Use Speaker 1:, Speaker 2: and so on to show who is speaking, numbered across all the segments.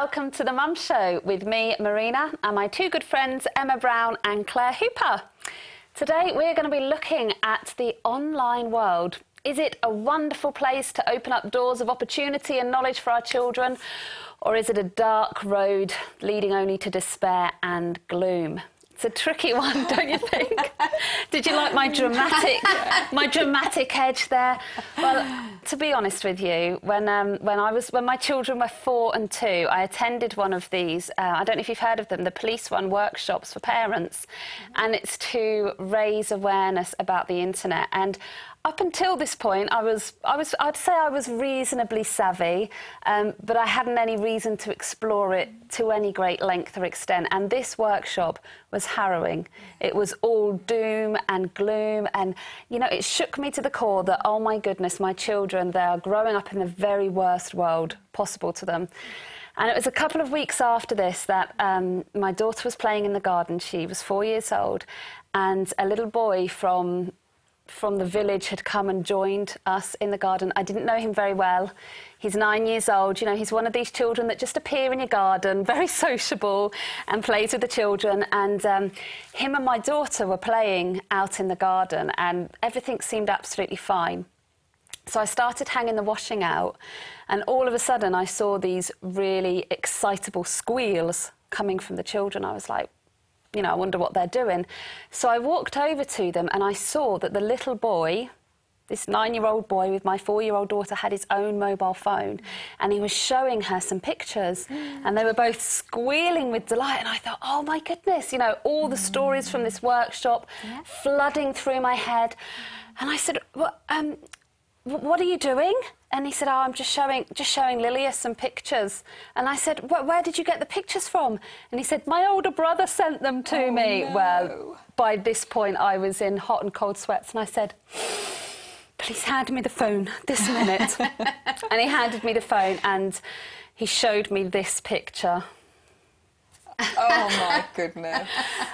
Speaker 1: welcome to the Mum Show with me, Marina, and my two good friends, Emma Brown and Claire Hooper. Today we're going to be looking at the online world. Is it a wonderful place to open up doors of opportunity and knowledge for our children, or is it a dark road leading only to despair and gloom? It's a tricky one, don't you think? Did you like my dramatic, my dramatic edge there? Well, to be honest with you, when um, when I was when my children were four and two, I attended one of these. Uh, I don't know if you've heard of them, the Police One workshops for parents, and it's to raise awareness about the internet and up until this point, I was, I was, I'd say I was reasonably savvy, um, but I hadn't any reason to explore it to any great length or extent. And this workshop was harrowing. It was all doom and gloom, and you know, it shook me to the core that oh my goodness, my children, they are growing up in the very worst world possible to them. And it was a couple of weeks after this that um, my daughter was playing in the garden. She was four years old, and a little boy from from the village had come and joined us in the garden. I didn't know him very well. He's nine years old. You know, he's one of these children that just appear in your garden, very sociable, and plays with the children. And um, him and my daughter were playing out in the garden, and everything seemed absolutely fine. So I started hanging the washing out, and all of a sudden I saw these really excitable squeals coming from the children. I was like, you know, I wonder what they're doing. So I walked over to them and I saw that the little boy, this nine year old boy with my four year old daughter, had his own mobile phone and he was showing her some pictures and they were both squealing with delight. And I thought, oh my goodness, you know, all the stories from this workshop yeah. flooding through my head. And I said, well, um, what are you doing? And he said, oh, I'm just showing, just showing Lilia some pictures. And I said, where did you get the pictures from? And he said, my older brother sent them to oh, me. No. Well, by this point, I was in hot and cold sweats. And I said, please hand me the phone this minute. and he handed me the phone and he showed me this picture.
Speaker 2: Oh my goodness.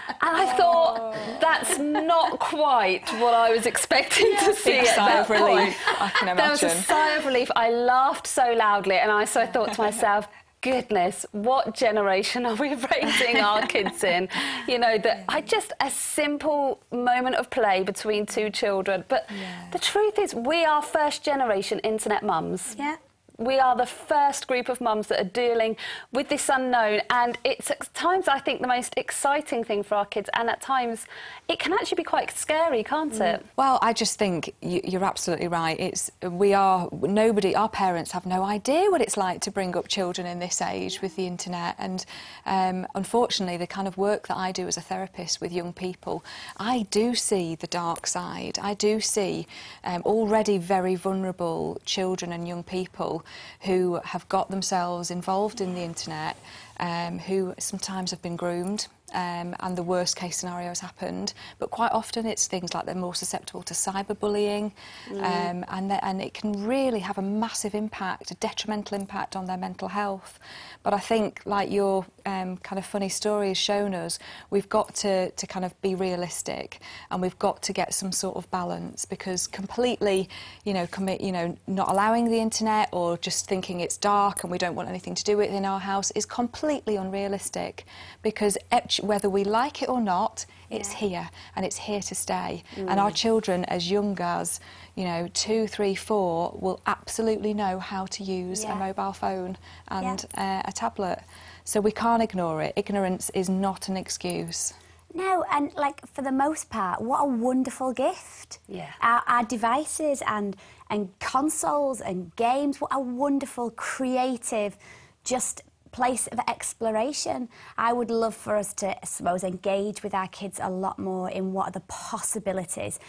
Speaker 1: And I thought that's not quite what I was expecting yeah. to see
Speaker 2: Big sigh of relief. I can imagine.
Speaker 1: There was a sigh of relief. I laughed so loudly, and I so I thought to myself. Goodness, what generation are we raising our kids in? You know, that I just a simple moment of play between two children. But yeah. the truth is, we are first generation internet mums.
Speaker 3: Yeah
Speaker 1: we are the first group of mums that are dealing with this unknown and it's at times I think the most exciting thing for our kids and at times it can actually be quite scary can't mm. it?
Speaker 2: Well I just think you're absolutely right. It's we are nobody our parents have no idea what it's like to bring up children in this age with the internet and um, unfortunately the kind of work that I do as a therapist with young people I do see the dark side. I do see um, already very vulnerable children and young people who have got themselves involved in the internet, um, who sometimes have been groomed um, and the worst case scenario has happened. But quite often it's things like they're more susceptible to cyberbullying mm. um, and, and it can really have a massive impact, a detrimental impact on their mental health. But I think, like your um, kind of funny story has shown us, we've got to, to kind of be realistic and we've got to get some sort of balance because completely, you know, commit, you know, not allowing the internet or just thinking it's dark and we don't want anything to do with it in our house is completely unrealistic because whether we like it or not, it's yeah. here and it's here to stay. Mm. And our children, as young as, you know, two, three, four, will absolutely know how to use yeah. a mobile phone and yeah. uh, a tablet. So we can't ignore it. Ignorance is not an excuse.
Speaker 3: No, and like for the most part, what a wonderful gift.
Speaker 1: Yeah.
Speaker 3: Our, our devices and and consoles and games, what a wonderful, creative, just place of exploration. I would love for us to, I suppose, engage with our kids a lot more in what are the possibilities,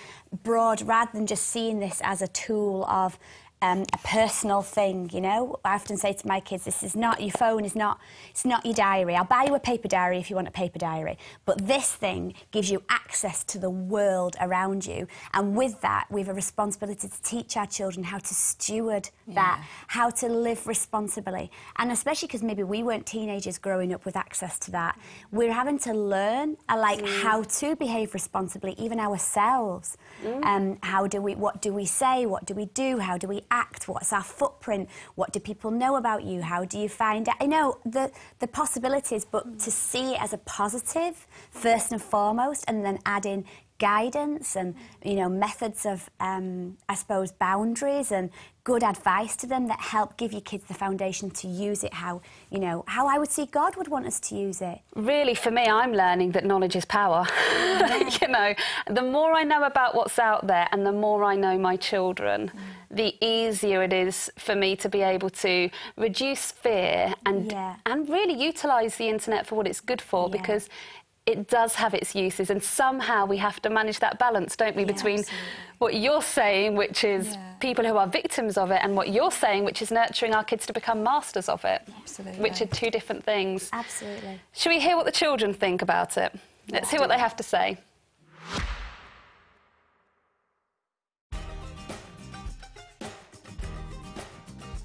Speaker 3: broad, rather than just seeing this as a tool of um, a personal thing, you know. I often say to my kids, this is not, your phone is not, it's not your diary. I'll buy you a paper diary if you want a paper diary. But this thing gives you access to the world around you. And with that, we have a responsibility to teach our children how to steward yeah. that, how to live responsibly. And especially because maybe we weren't teenagers growing up with access to that. We're having to learn, uh, like, mm. how to behave responsibly, even ourselves. Mm. Um, how do we, what do we say? What do we do? How do we act? What's our footprint? What do people know about you? How do you find out? I know the, the possibilities, but to see it as a positive, first and foremost, and then add in guidance and you know methods of um, I suppose boundaries and good advice to them that help give your kids the foundation to use it how you know how I would see God would want us to use it.
Speaker 1: Really, for me, I'm learning that knowledge is power. Yeah. you know, the more I know about what's out there, and the more I know my children. Mm. The easier it is for me to be able to reduce fear and yeah. and really utilise the internet for what it's good for yeah. because it does have its uses, and somehow we have to manage that balance, don't we, yeah, between absolutely. what you're saying, which is yeah. people who are victims of it, and what you're saying, which is nurturing our kids to become masters of it.
Speaker 3: Absolutely.
Speaker 1: Which are two different things.
Speaker 3: Absolutely.
Speaker 1: Should we hear what the children think about it? Let's hear what they have to say.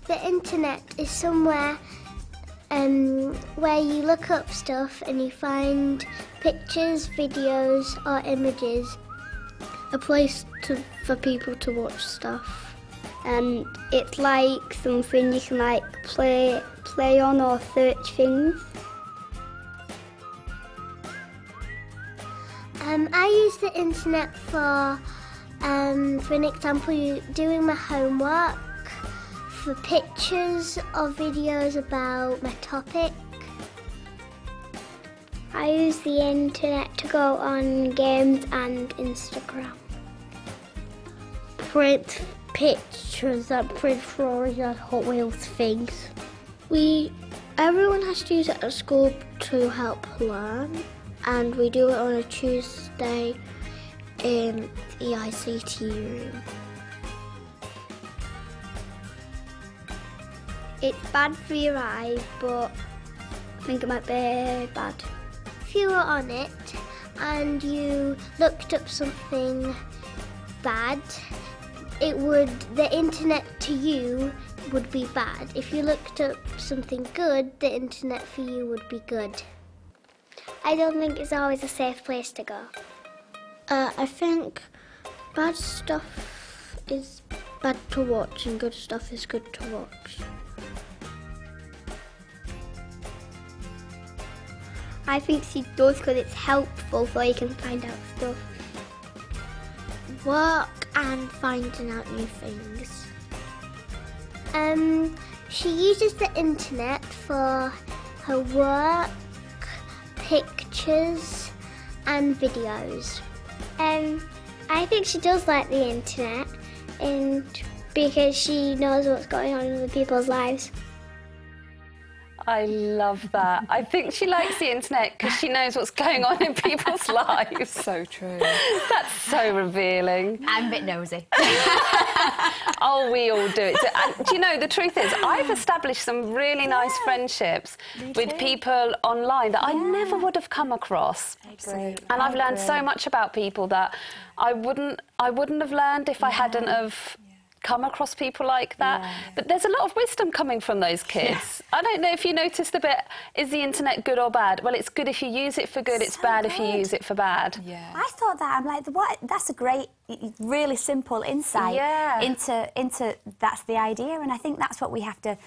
Speaker 4: The internet is somewhere um, where you look up stuff and you find pictures, videos, or images.
Speaker 5: A place to, for people to watch stuff.
Speaker 6: And it's like something you can like play play on or search things.
Speaker 4: Um, I use the internet for, um, for an example, doing my homework for pictures or videos about my topic.
Speaker 6: I use the internet to go on games and Instagram.
Speaker 5: Print pictures and print drawings and Hot Wheels things. We, everyone has to use it at school to help learn, and we do it on a Tuesday in the ICT room.
Speaker 6: It's bad for your eyes, but I think it might be bad.
Speaker 4: If you were on it and you looked up something bad, it would the internet to you would be bad. If you looked up something good, the internet for you would be good.
Speaker 6: I don't think it's always a safe place to go.
Speaker 5: Uh, I think bad stuff is bad to watch and good stuff is good to watch.
Speaker 6: I think she does because it's helpful so you can find out stuff.
Speaker 5: Work and finding out new things.
Speaker 4: Um, she uses the internet for her work, pictures, and videos.
Speaker 6: Um, I think she does like the internet, and because she knows what's going on in other people's lives.
Speaker 1: I love that. I think she likes the internet because she knows what's going on in people's lives.
Speaker 2: So true.
Speaker 1: That's so revealing.
Speaker 3: I'm a bit nosy.
Speaker 1: oh, we all do it. And do you know, the truth is, I've established some really nice yeah, friendships with people online that yeah. I never would have come across.
Speaker 3: Absolutely.
Speaker 1: And I've learned so much about people that I wouldn't, I wouldn't have learned if yeah. I hadn't have come across people like that. Yeah. But there's a lot of wisdom coming from those kids. Yeah. I don't know if you noticed the bit, is the internet good or bad? Well, it's good if you use it for good, so it's bad good. if you use it for bad.
Speaker 3: Yeah. I thought that. I'm like, what? That's a great, really simple insight yeah. into, into that's the idea. And I think that's what we have to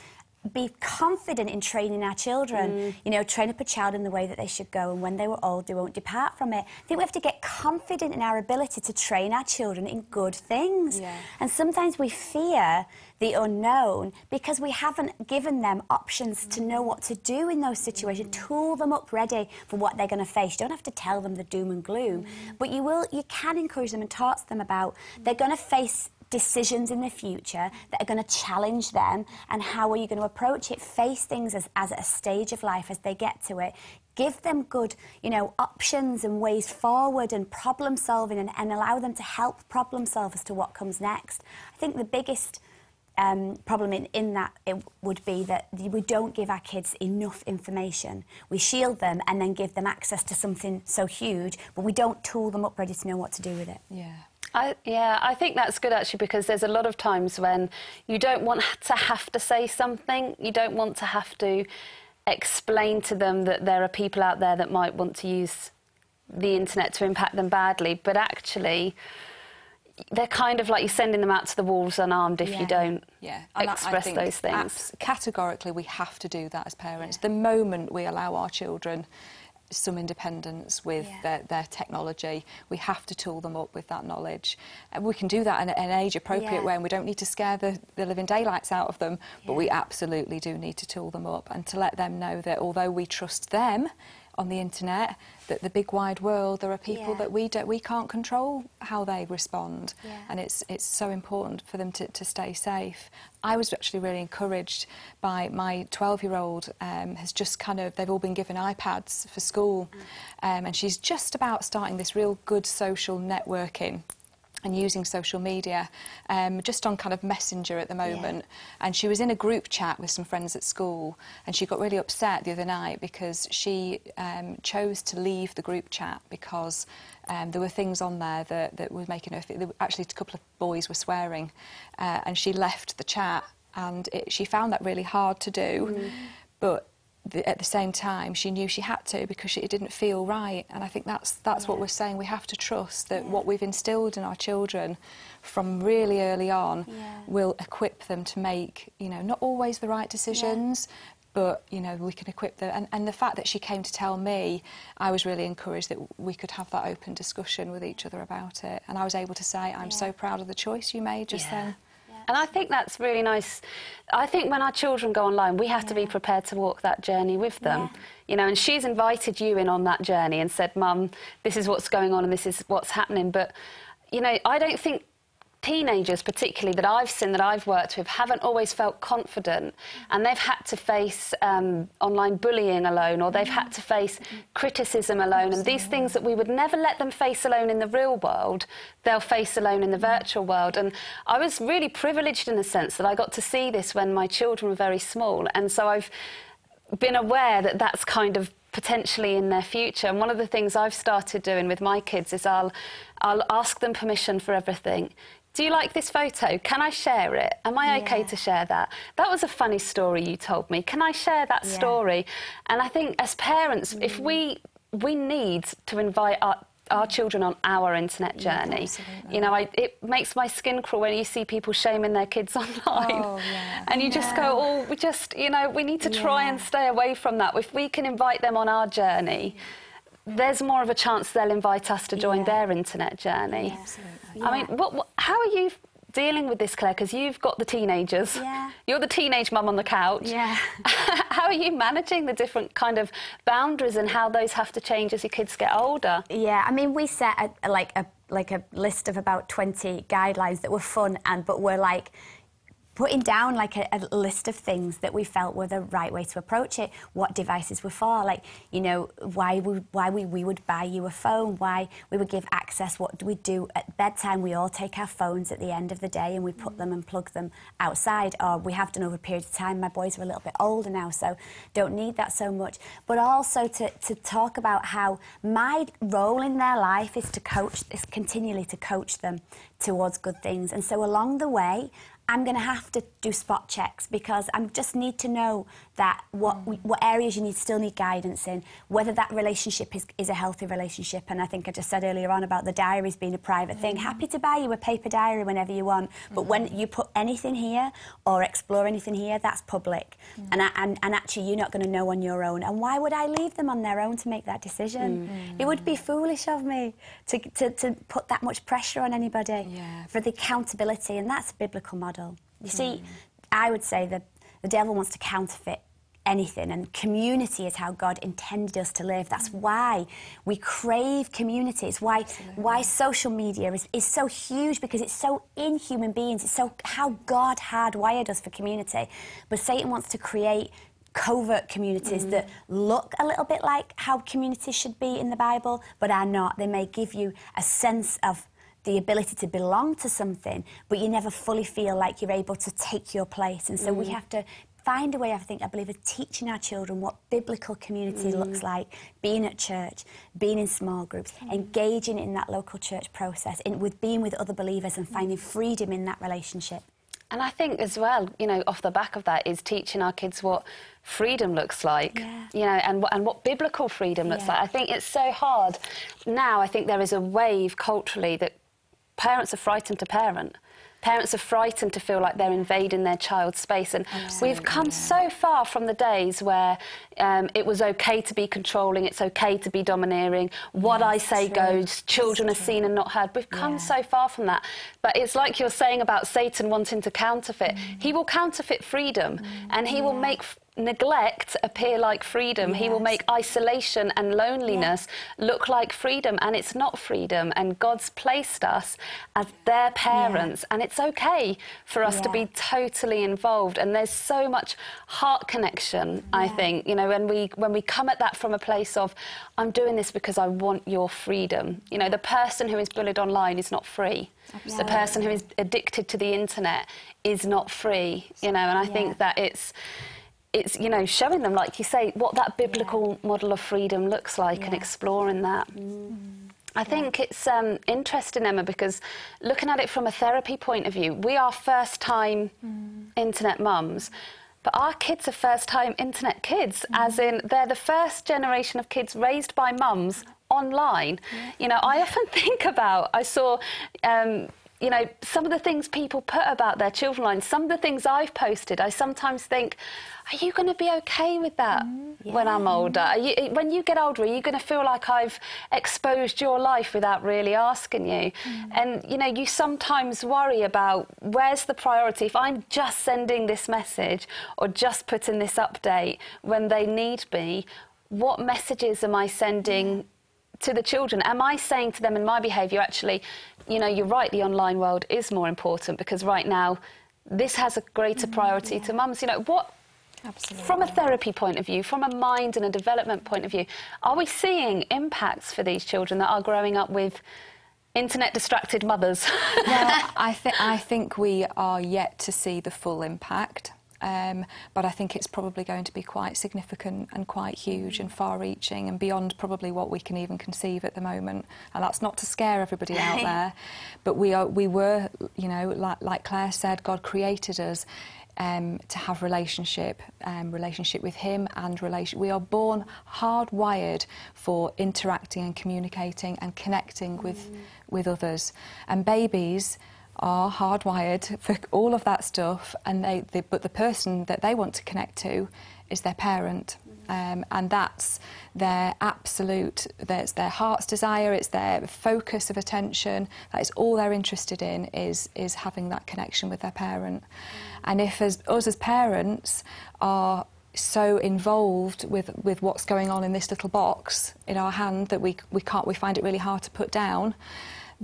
Speaker 3: be confident in training our children. Mm. You know, train up a child in the way that they should go, and when they were old, they won't depart from it. I think we have to get confident in our ability to train our children in good things. Yeah. And sometimes we fear the unknown because we haven't given them options mm. to know what to do in those situations, mm. tool them up ready for what they're going to face. You don't have to tell them the doom and gloom, mm. but you will, you can encourage them and talk to them about they're going to face decisions in the future that are going to challenge them and how are you going to approach it face things as, as a stage of life as they get to it give them good you know options and ways forward and problem solving and, and allow them to help problem solve as to what comes next i think the biggest um, problem in, in that it would be that we don't give our kids enough information. We shield them and then give them access to something so huge, but we don't tool them up ready to know what to do with it.
Speaker 2: Yeah.
Speaker 1: I, yeah, I think that's good actually because there's a lot of times when you don't want to have to say something, you don't want to have to explain to them that there are people out there that might want to use the internet to impact them badly, but actually they're kind of like you're sending them out to the wolves unarmed if
Speaker 3: Yeah.
Speaker 1: you don't
Speaker 2: Yeah, and I- I
Speaker 1: express those things.
Speaker 2: categorically, we have to do that as parents. The moment we allow our children some independence with
Speaker 3: Yeah.
Speaker 2: their, their technology, we have to tool them up with that knowledge. And we can do that in an age appropriate
Speaker 3: Yeah.
Speaker 2: way, and we don't need to scare the, the living daylights out of them, but we absolutely do need to tool them up and to let them know that although we trust them on the internet, that the big wide world, there are people
Speaker 3: Yeah.
Speaker 2: that we don't, we can't control how they respond,
Speaker 3: Yeah.
Speaker 2: and it's it's so important for them to, to stay safe. I was actually really encouraged by my 12 year old um, has just kind of they've all been given iPads for school, um, and she's just about starting this real good social networking and using social media um, just on kind of messenger at the moment. And she was in a group chat with some friends at school and she got really upset the other night because she um, chose to leave the group chat because um, there were things on there that, that were making her feel actually a couple of boys were swearing uh, and she left the chat and it, she found that really hard to do. But the, at the same time, she knew she had to because she, it didn't feel right. And I think that's that's what we're saying. We have to trust that what we've instilled in our children from really early on
Speaker 3: Yeah.
Speaker 2: will equip them to make, you know, not always the right decisions. But you know we can equip them, and, and the fact that she came to tell me, I was really encouraged that we could have that open discussion with each other about it, and I was able to say, "I'm so proud of the choice you made just
Speaker 1: Yeah.
Speaker 2: then."
Speaker 1: And I think that's really nice. I think when our children go online, we have to be prepared to walk that journey with them.
Speaker 3: Yeah.
Speaker 1: You know, and she's invited you in on that journey and said, Mum, this is what's going on and this is what's happening. But, you know, I don't think teenagers, particularly that I've seen, that I've worked with, haven't always felt confident and they've had to face um, online bullying alone or they've had to face criticism alone. And these things that we would never let them face alone in the real world, they'll face alone in the virtual world. And I was really privileged in the sense that I got to see this when my children were very small. And so I've been aware that that's kind of potentially in their future. And one of the things I've started doing with my kids is I'll, I'll ask them permission for everything. Do you like this photo? Can I share it? Am I okay
Speaker 3: Yeah.
Speaker 1: to share that? That was a funny story you told me. Can I share that
Speaker 3: Yeah.
Speaker 1: story? And I think as parents, if mm. we we need to invite our our children on our internet journey.
Speaker 2: absolutely.
Speaker 1: you know, I, it makes my skin crawl when you see people shaming their kids online.
Speaker 2: Oh, yeah.
Speaker 1: And you just go, oh, we just, you know, we need to try and stay away from that. If we can invite them on our journey, there's more of a chance they'll invite us to join
Speaker 3: Yeah.
Speaker 1: their internet journey.
Speaker 3: Yeah.
Speaker 1: I mean, what, what, how are you dealing with this, Claire? Because you've got the teenagers.
Speaker 3: Yeah.
Speaker 1: You're the teenage mum on the couch.
Speaker 3: Yeah.
Speaker 1: how are you managing the different kind of boundaries and how those have to change as your kids get older?
Speaker 3: Yeah, I mean, we set a, like a like a list of about 20 guidelines that were fun and but were like putting down like a, a list of things that we felt were the right way to approach it what devices were for like you know why we why we, we would buy you a phone why we would give access what do we do at bedtime? We all take our phones at the end of the day and we put them and plug them outside or we have done over a period of time. My boys are a little bit older now so don't need that so much. But also to, to talk about how my role in their life is to coach is continually to coach them towards good things. And so along the way I'm going to have to do spot checks because I just need to know that what mm. what areas you need still need guidance in, whether that relationship is, is a healthy relationship. And I think I just said earlier on about the diaries being a private thing. Mm. Happy to buy you a paper diary whenever you want, but when mm. you put anything here or explore anything here, that's public. And, I, and and actually, you're not going to know on your own. And why would I leave them on their own to make that decision? It would be foolish of me to, to, to put that much pressure on anybody
Speaker 2: Yeah.
Speaker 3: for the accountability, and that's a biblical model. You see, I would say that the devil wants to counterfeit anything, and community is how God intended us to live. That's mm. why we crave community. It's why why social media is, is so huge because it's so in human beings. It's so how God hardwired us for community. But Satan wants to create covert communities mm. that look a little bit like how communities should be in the Bible, but are not. They may give you a sense of the ability to belong to something, but you never fully feel like you're able to take your place. And so we mm. have to find a way, I think, I believe, of teaching our children what biblical community mm. looks like, being at church, being in small groups, mm. engaging in that local church process, in, with being with other believers and finding freedom in that relationship.
Speaker 1: And I think as well, you know, off the back of that is teaching our kids what freedom looks like,
Speaker 3: Yeah.
Speaker 1: you know, and, what- and what biblical freedom looks
Speaker 3: Yeah.
Speaker 1: like. I think it's so hard now. I think there is a wave culturally that parents are frightened to parent. Parents are frightened to feel like they're invading their child's space. And we've come so far from the days where um, it was okay to be controlling, it's okay to be domineering, what I say goes, children are seen and not heard. We've come
Speaker 3: Yeah.
Speaker 1: so far from that. But it's like you're saying about Satan wanting to counterfeit. He will counterfeit freedom and he will make neglect appear like freedom. He will make isolation and loneliness look like freedom and it's not freedom and God's placed us as their parents. And it's okay for us to be totally involved and there's so much heart connection I think. You know when we when we come at that from a place of I'm doing this because I want your freedom. You know the person who is bullied online is not free. The person who is addicted to the internet is not free you know and I
Speaker 3: Yeah.
Speaker 1: think that it's it's you know showing them like you say what that biblical model of freedom looks like and exploring that. I think it's um, interesting, Emma, because looking at it from a therapy point of view, we are first time internet mums, but our kids are first time internet kids, as in they're the first generation of kids raised by mums online. You know, I often think about, I saw. Um, you know, some of the things people put about their children online, some of the things I've posted, I sometimes think, are you going to be okay with that mm, when I'm older? Are you, when you get older, are you going to feel like I've exposed your life without really asking you? Mm. And, you know, you sometimes worry about where's the priority. If I'm just sending this message or just putting this update when they need me, what messages am I sending to the children? Am I saying to them in my behaviour, actually, you know, you're right, the online world is more important because right now this has a greater mm-hmm, priority to mums. You know, what,
Speaker 2: Absolutely.
Speaker 1: from a therapy point of view, from a mind and a development point of view, are we seeing impacts for these children that are growing up with internet distracted mothers?
Speaker 2: well, I, th- I think we are yet to see the full impact. Um, but I think it's probably going to be quite significant and quite huge and far-reaching and beyond probably what we can even conceive at the moment. And that's not to scare everybody out there, but we are we were, you know, like, like Claire said, God created us um, to have relationship, um, relationship with Him, and relation. We are born hardwired for interacting and communicating and connecting with with others. And babies are hardwired for all of that stuff, and they, they but the person that they want to connect to is their parent. Um, and that's their absolute, that's their heart's desire, it's their focus of attention, that is all they're interested in is, is having that connection with their parent. And if as, us as parents are so involved with, with what's going on in this little box in our hand that we, we can't, we find it really hard to put down,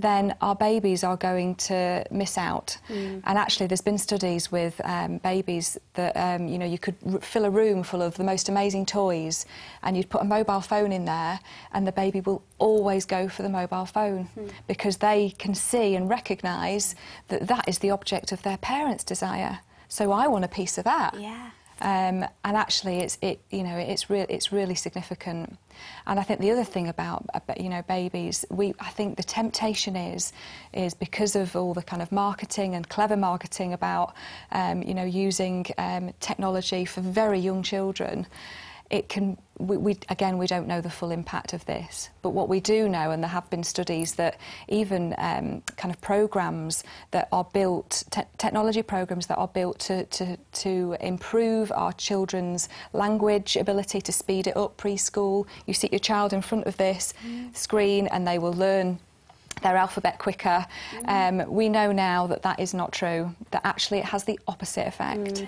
Speaker 2: then our babies are going to miss out. And actually, there's been studies with um, babies that um, you know you could r- fill a room full of the most amazing toys, and you'd put a mobile phone in there, and the baby will always go for the mobile phone because they can see and recognise that that is the object of their parents' desire. So I want a piece of that.
Speaker 3: Yeah.
Speaker 2: Um, and actually, it's it you know it's real it's really significant. And I think the other thing about, you know babies, we I think the temptation is is because of all the kind of marketing and clever marketing about um, you know using um, technology for very young children. It can we, we again we don't know the full impact of this, but what we do know, and there have been studies that even um, kind of programs that are built, te- technology programs that are built to, to to improve our children's language ability, to speed it up preschool. You sit your child in front of this screen, and they will learn their alphabet quicker. Um, we know now that that is not true. That actually it has the opposite effect.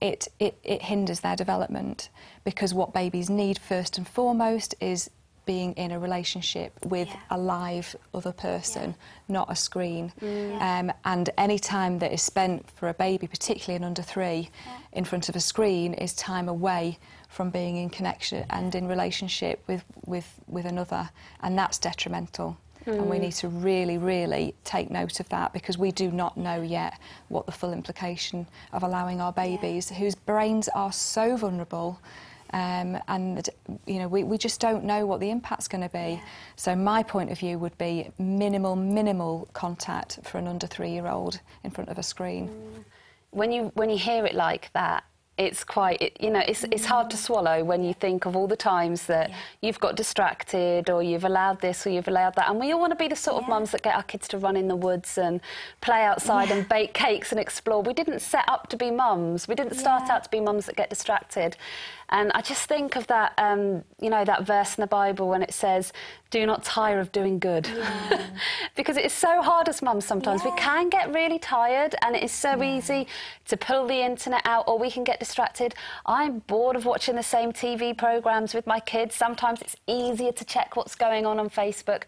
Speaker 2: It, it, it hinders their development because what babies need first and foremost is being in a relationship with
Speaker 3: Yeah.
Speaker 2: a live other person, not a screen. Um, and any time that is spent for a baby, particularly an under three, in front of a screen is time away from being in connection and in relationship with, with, with another. And that's detrimental. And we need to really, really take note of that because we do not know yet what the full implication of allowing our babies, whose brains are so vulnerable, um, and you know we, we just don't know what the impact's going to be. So my point of view would be minimal, minimal contact for an under three-year-old in front of a screen.
Speaker 1: when you when you hear it like that, it's quite, it, you know, it's, it's hard to swallow when you think of all the times that
Speaker 3: Yeah.
Speaker 1: you've got distracted or you've allowed this or you've allowed that. And we all want to be the sort of
Speaker 3: Yeah.
Speaker 1: mums that get our kids to run in the woods and play outside and bake cakes and explore. We didn't set up to be mums. We didn't start
Speaker 3: Yeah.
Speaker 1: out to be mums that get distracted. And I just think of that, um, you know, that verse in the Bible when it says, do not tire of doing good. because it is so hard as mums sometimes. We can get really tired and it is so easy to pull the internet out or we can get distracted. I'm bored of watching the same TV programmes with my kids. Sometimes it's easier to check what's going on on Facebook.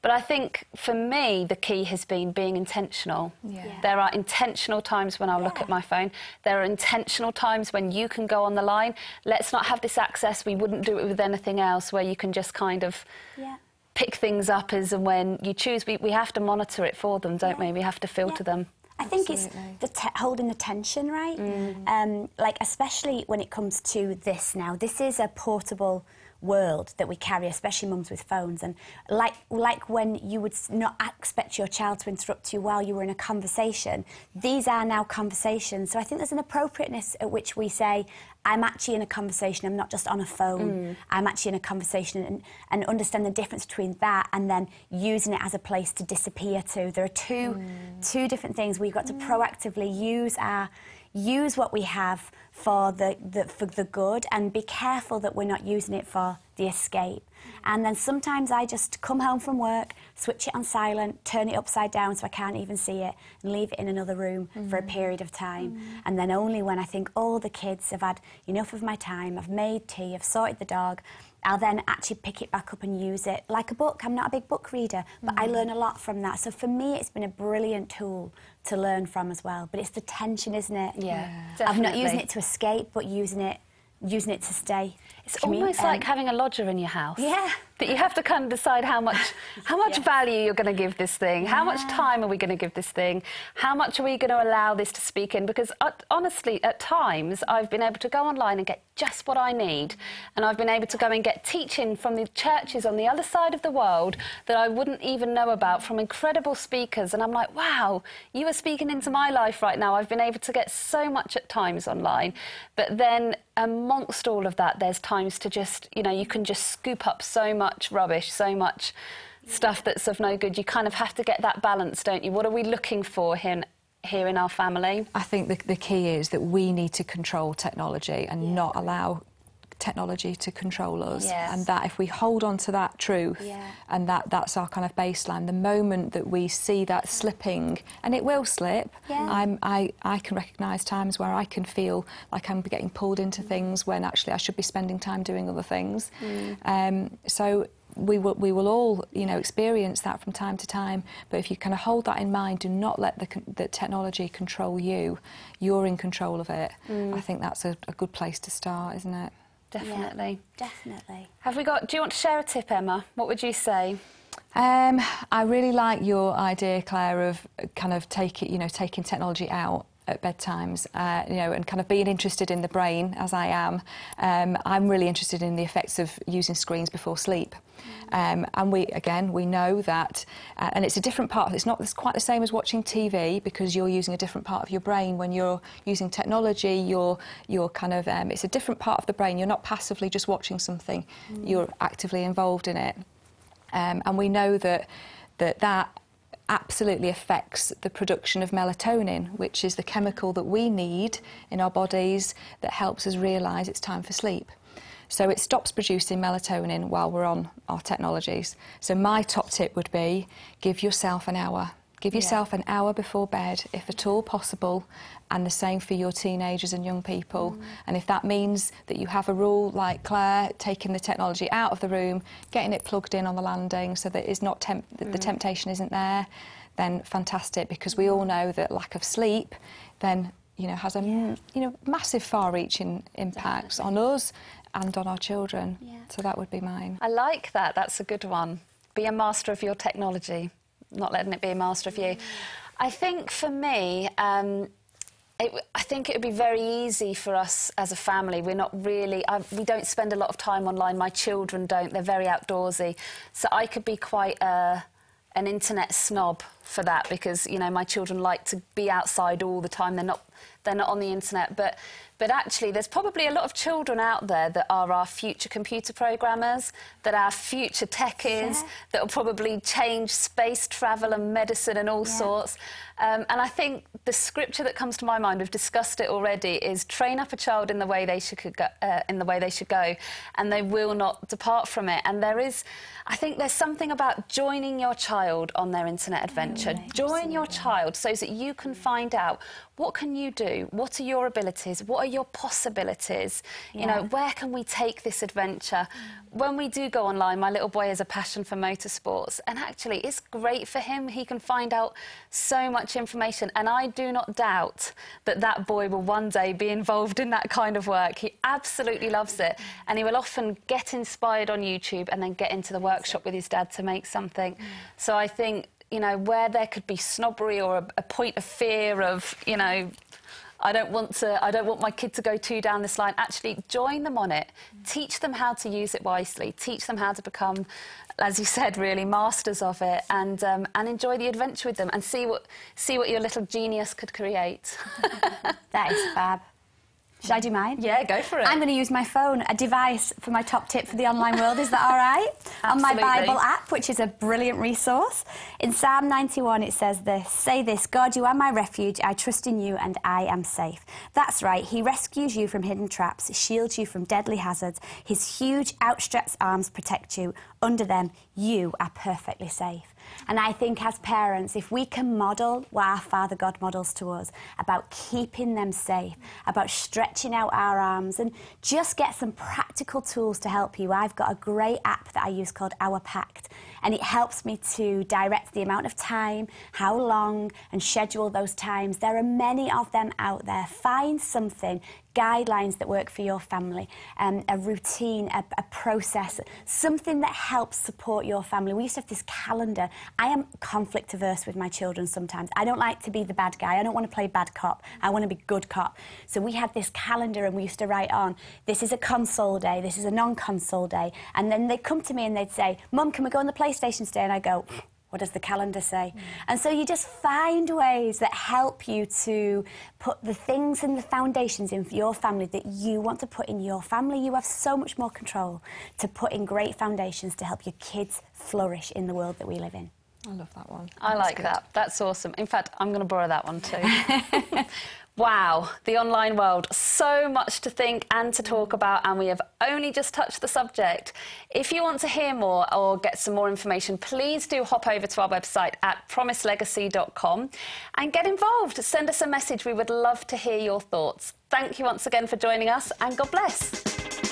Speaker 1: But I think for me, the key has been being intentional.
Speaker 2: Yeah. Yeah.
Speaker 1: There are intentional times when I'll look at my phone. There are intentional times when you can go on the line. Let's not have this access. We wouldn't do it with anything else where you can just kind of
Speaker 3: Yeah.
Speaker 1: pick things up as and when you choose. We, we have to monitor it for them, don't we? We have to filter
Speaker 3: Yeah.
Speaker 1: them.
Speaker 3: I think
Speaker 2: Absolutely.
Speaker 3: it's the holding the tension, right? Um, like especially when it comes to this now. This is a portable world that we carry, especially mums with phones. And like like when you would not expect your child to interrupt you while you were in a conversation, these are now conversations. So I think there's an appropriateness at which we say, I'm actually in a conversation. I'm not just on a phone. Mm. I'm actually in a conversation, and, and understand the difference between that and then using it as a place to disappear to. There are two mm. two different things. We've got to mm. proactively use our use what we have for the, the for the good and be careful that we're not using it for the escape. And then sometimes I just come home from work, switch it on silent, turn it upside down so I can't even see it, and leave it in another room for a mm. period of time. Mm. And then only when I think all the kids have had enough of my time, I've made tea, I've sorted the dog, I'll then actually pick it back up and use it like a book. I'm not a big book reader, but I learn a lot from that. So for me, it's been a brilliant tool to learn from as well. But it's the tension, isn't it?
Speaker 1: Yeah,
Speaker 3: I'm not using it to escape, but using it, using it to stay.
Speaker 1: It's almost
Speaker 3: um,
Speaker 1: like having a lodger in your house.
Speaker 3: Yeah.
Speaker 1: That you have to kind of decide how much how much value you're going to give this thing. How much time are we going to give this thing? How much are we going to allow this to speak in? Because uh, honestly, at times I've been able to go online and get just what I need, and I've been able to go and get teaching from the churches on the other side of the world that I wouldn't even know about from incredible speakers. And I'm like, wow, you are speaking into my life right now. I've been able to get so much at times online, but then amongst all of that, there's times to just, you know, you can just scoop up so much rubbish, so much stuff that's of no good. You kind of have to get that balance, don't you? What are we looking for here, here in our family?
Speaker 2: I think the, the key is that we need to control technology and not allow technology to control us
Speaker 1: Yes.
Speaker 2: and that if we hold on to that truth
Speaker 3: Yeah.
Speaker 2: and that that's our kind of baseline the moment that we see that slipping and it will slip
Speaker 3: Yeah.
Speaker 2: I'm, I, I can recognise times where I can feel like I'm getting pulled into mm. things when actually I should be spending time doing other things mm. um, so we will, we will all, you know, experience that from time to time. But if you kind of hold that in mind, do not let the, the technology control you. You're in control of it. Mm. I think that's a, a good place to start, isn't it?
Speaker 1: Definitely.
Speaker 3: Definitely.
Speaker 1: Have we got, do you want to share a tip, Emma? What would you say?
Speaker 2: Um, I really like your idea, Claire, of kind of taking, you know, taking technology out at bedtimes, uh, you know, and kind of being interested in the brain as I am. Um, I'm really interested in the effects of using screens before sleep. Um, and we, again, we know that, uh, and it's a different part. It's not it's quite the same as watching TV because you're using a different part of your brain. When you're using technology, you're, you're kind of, um, it's a different part of the brain. You're not passively just watching something. You're actively involved in it. Um, and we know that that, that absolutely affects the production of melatonin, which is the chemical that we need in our bodies that helps us realise it's time for sleep. So it stops producing melatonin while we're on our technologies. So my top tip would be give yourself an hour. Give yourself an hour before bed, if at all possible, and the same for your teenagers and young people. Mm. And if that means that you have a rule like Claire, taking the technology out of the room, getting it plugged in on the landing so that it's not temp- that the mm. temptation isn't there, then fantastic. Because we all mm. know that lack of sleep then you know has a m- you know massive far-reaching impacts on us and on our children.
Speaker 3: Yeah.
Speaker 2: So that would be mine.
Speaker 1: I like that. That's a good one. Be a master of your technology, not letting it be a master of you. I think for me, um, it, I think it would be very easy for us as a family. We're not really, I, we don't spend a lot of time online. My children don't. They're very outdoorsy. So I could be quite a, an internet snob for that because, you know, my children like to be outside all the time. They're not they're not on the internet. But but actually, there's probably a lot of children out there that are our future computer programmers, that are future techies,
Speaker 3: Yeah.
Speaker 1: that will probably change space travel and medicine and all
Speaker 3: Yeah.
Speaker 1: sorts. Um, and I think the scripture that comes to my mind, we've discussed it already, is train up a child in the way they should go, uh, in the way they should go, and they will not depart from it. And there is, I think, there's something about joining your child on their internet adventure. Join your child so that you can find out what can you do, what are your abilities, what are your possibilities. You know, where can we take this adventure? When we do go online, my little boy has a passion for motorsports, and actually, it's great for him. He can find out so much information, and I do not doubt that that boy will one day be involved in that kind of work. He absolutely loves it, and he will often get inspired on YouTube and then get into the workshop with his dad to make something. Mm. So I think. You know, where there could be snobbery or a, a point of fear of, you know, I don't want to. I don't want my kid to go too down this line. Actually, join them on it. Teach them how to use it wisely. Teach them how to become, as you said, really masters of it, and um, and enjoy the adventure with them, and see what see what your little genius could create.
Speaker 3: That is fab. Should I do mine?
Speaker 1: Yeah, go for it.
Speaker 3: I'm going to use my phone, a device for my top tip for the online world. Is that all right? On my Bible app, which is a brilliant resource. In Psalm 91, it says this Say this God, you are my refuge. I trust in you and I am safe. That's right. He rescues you from hidden traps, shields you from deadly hazards. His huge, outstretched arms protect you. Under them, you are perfectly safe. And I think as parents, if we can model what our Father God models to us about keeping them safe, about stretching out our arms, and just get some practical tools to help you. I've got a great app that I use called Our Pact, and it helps me to direct the amount of time, how long, and schedule those times. There are many of them out there. Find something guidelines that work for your family, um, a routine, a, a process, something that helps support your family. We used to have this calendar. I am conflict averse with my children sometimes. I don't like to be the bad guy. I don't want to play bad cop. I want to be good cop. So we had this calendar and we used to write on, this is a console day, this is a non-console day. And then they'd come to me and they'd say, Mum, can we go on the PlayStation today? And I go, what does the calendar say? And so you just find ways that help you to put the things and the foundations in for your family that you want to put in your family. You have so much more control to put in great foundations to help your kids flourish in the world that we live in.
Speaker 2: I love that one.
Speaker 1: I
Speaker 2: That's
Speaker 1: like
Speaker 2: good.
Speaker 1: that. That's awesome. In fact, I'm going to borrow that one too. wow, the online world. So much to think and to talk about, and we have only just touched the subject. If you want to hear more or get some more information, please do hop over to our website at promiselegacy.com and get involved. Send us a message. We would love to hear your thoughts. Thank you once again for joining us, and God bless.